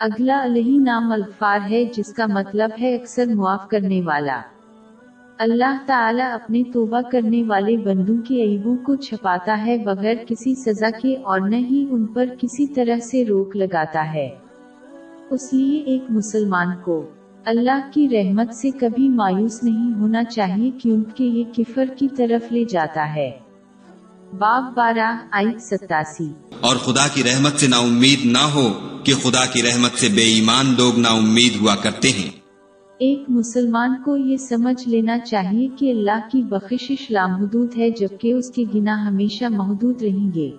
اگلا علیہ نام الفار ہے جس کا مطلب ہے اکثر معاف کرنے والا۔ اللہ تعالی اپنے توبہ کرنے والے بندوں کے عیبوں کو چھپاتا ہے بغیر کسی سزا کے اور نہ ہی ان پر کسی طرح سے روک لگاتا ہے۔ اس لیے ایک مسلمان کو اللہ کی رحمت سے کبھی مایوس نہیں ہونا چاہیے کیونکہ یہ کفر کی طرف لے جاتا ہے۔ باب بارہ آئی ستاسی۔ اور خدا کی رحمت سے نا امید نہ ہو کہ خدا کی رحمت سے بے ایمان لوگ نا امید ہوا کرتے ہیں۔ ایک مسلمان کو یہ سمجھ لینا چاہیے کہ اللہ کی بخشش لامحدود ہے جبکہ اس کے گناہ ہمیشہ محدود رہیں گے۔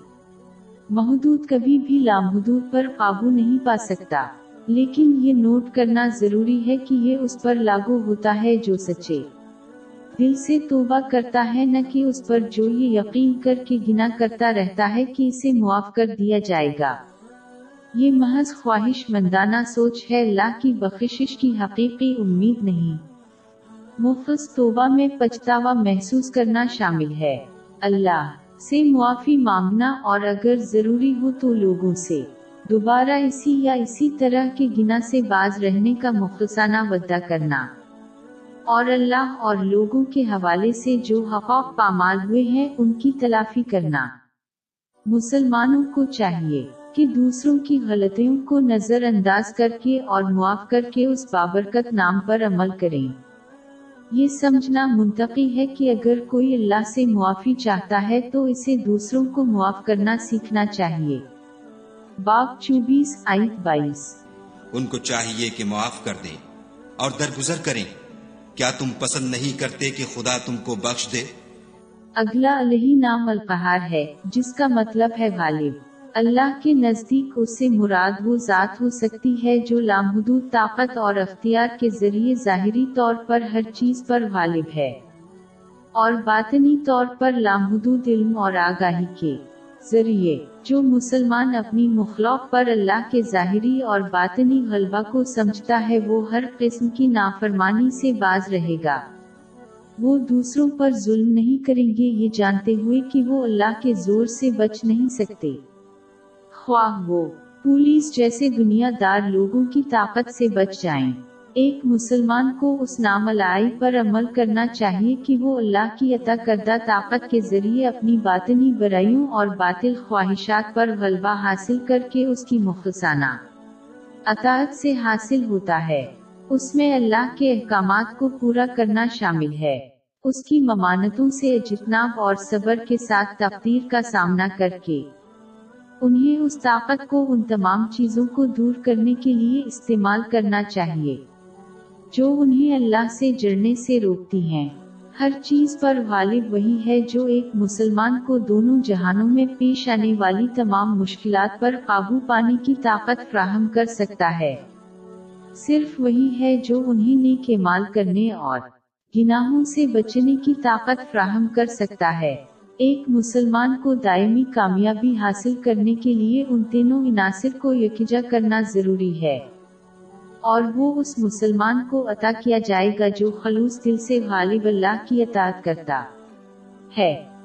محدود کبھی بھی لامحدود پر قابو نہیں پا سکتا۔ لیکن یہ نوٹ کرنا ضروری ہے کہ یہ اس پر لاگو ہوتا ہے جو سچے۔ دل سے توبہ کرتا ہے، نہ کہ اس پر جو یہ یقین کر کے گنا کرتا رہتا ہے کہ اسے معاف کر دیا جائے گا۔ یہ محض خواہش مندانہ سوچ ہے اللہ کی بخشش کی حقیقی امید نہیں۔ مفس توبہ میں پچھتاوا محسوس کرنا شامل ہے۔ اللہ سے معافی مانگنا، اور اگر ضروری ہو تو لوگوں سے۔ دوبارہ اسی یا اسی طرح کے گنا سے باز رہنے کا مختصانہ وعدہ کرنا۔ اور اللہ اور لوگوں کے حوالے سے جو حقوق پامال ہوئے ہیں، ان کی تلافی کرنا۔ مسلمانوں کو چاہیے کہ دوسروں کی غلطیوں کو نظر انداز کر کے اور معاف کر کے اس بابرکت نام پر عمل کریں۔ یہ سمجھنا منتقی ہے کہ اگر کوئی اللہ سے معافی چاہتا ہے تو اسے دوسروں کو معاف کرنا سیکھنا چاہیے۔ باب چوبیس آئٹ بائیس۔ ان کو چاہیے کہ معاف کر دیں اور درگزر کریں۔ کیا تم پسند نہیں کرتے کہ خدا تم کو بخش دے؟ اگلا علیہ نام القہار ہے، جس کا مطلب ہے غالب۔ اللہ کے نزدیک اس سے مراد وہ ذات ہو سکتی ہے جو لامحدود طاقت اور اختیار کے ذریعے ظاہری طور پر ہر چیز پر غالب ہے۔ اور باطنی طور پر لامحدود علم اور آگاہی کے۔ ذریعے، جو مسلمان اپنی مخلوق پر اللہ کے ظاہری اور باطنی غلبہ کو سمجھتا ہے، وہ ہر قسم کی نافرمانی سے باز رہے گا۔ وہ دوسروں پر ظلم نہیں کریں گے، یہ جانتے ہوئے کہ وہ اللہ کے زور سے بچ نہیں سکتے۔ خواہ وہ پولیس جیسے دنیا دار لوگوں کی طاقت سے بچ جائیں۔ ایک مسلمان کو اس نام الائی پر عمل کرنا چاہیے کہ وہ اللہ کی عطا کردہ طاقت کے ذریعے اپنی باطنی برائیوں اور باطل خواہشات پر غلبہ حاصل کر کے اس کی مختصانہ اطاعت سے حاصل ہوتا ہے۔ اس میں اللہ کے احکامات کو پورا کرنا شامل ہے۔ اس کی ممانتوں سے اجتناب اور صبر کے ساتھ تقدیر کا سامنا کر کے۔ انہیں اس طاقت کو ان تمام چیزوں کو دور کرنے کے لیے استعمال کرنا چاہیے۔ جو انہیں اللہ سے جڑنے سے روکتی ہیں۔ ہر چیز پر غالب وہی ہے جو ایک مسلمان کو دونوں جہانوں میں پیش آنے والی تمام مشکلات پر قابو پانے کی طاقت فراہم کر سکتا ہے۔ صرف وہی ہے جو انہیں نیک مال کرنے اور گناہوں سے بچنے کی طاقت فراہم کر سکتا ہے۔ ایک مسلمان کو دائمی کامیابی حاصل کرنے کے لیے ان تینوں عناصر کو یکجا کرنا ضروری ہے۔ اور وہ اس مسلمان کو عطا کیا جائے گا جو خلوص دل سے غالب اللہ کی اطاعت کرتا ہے۔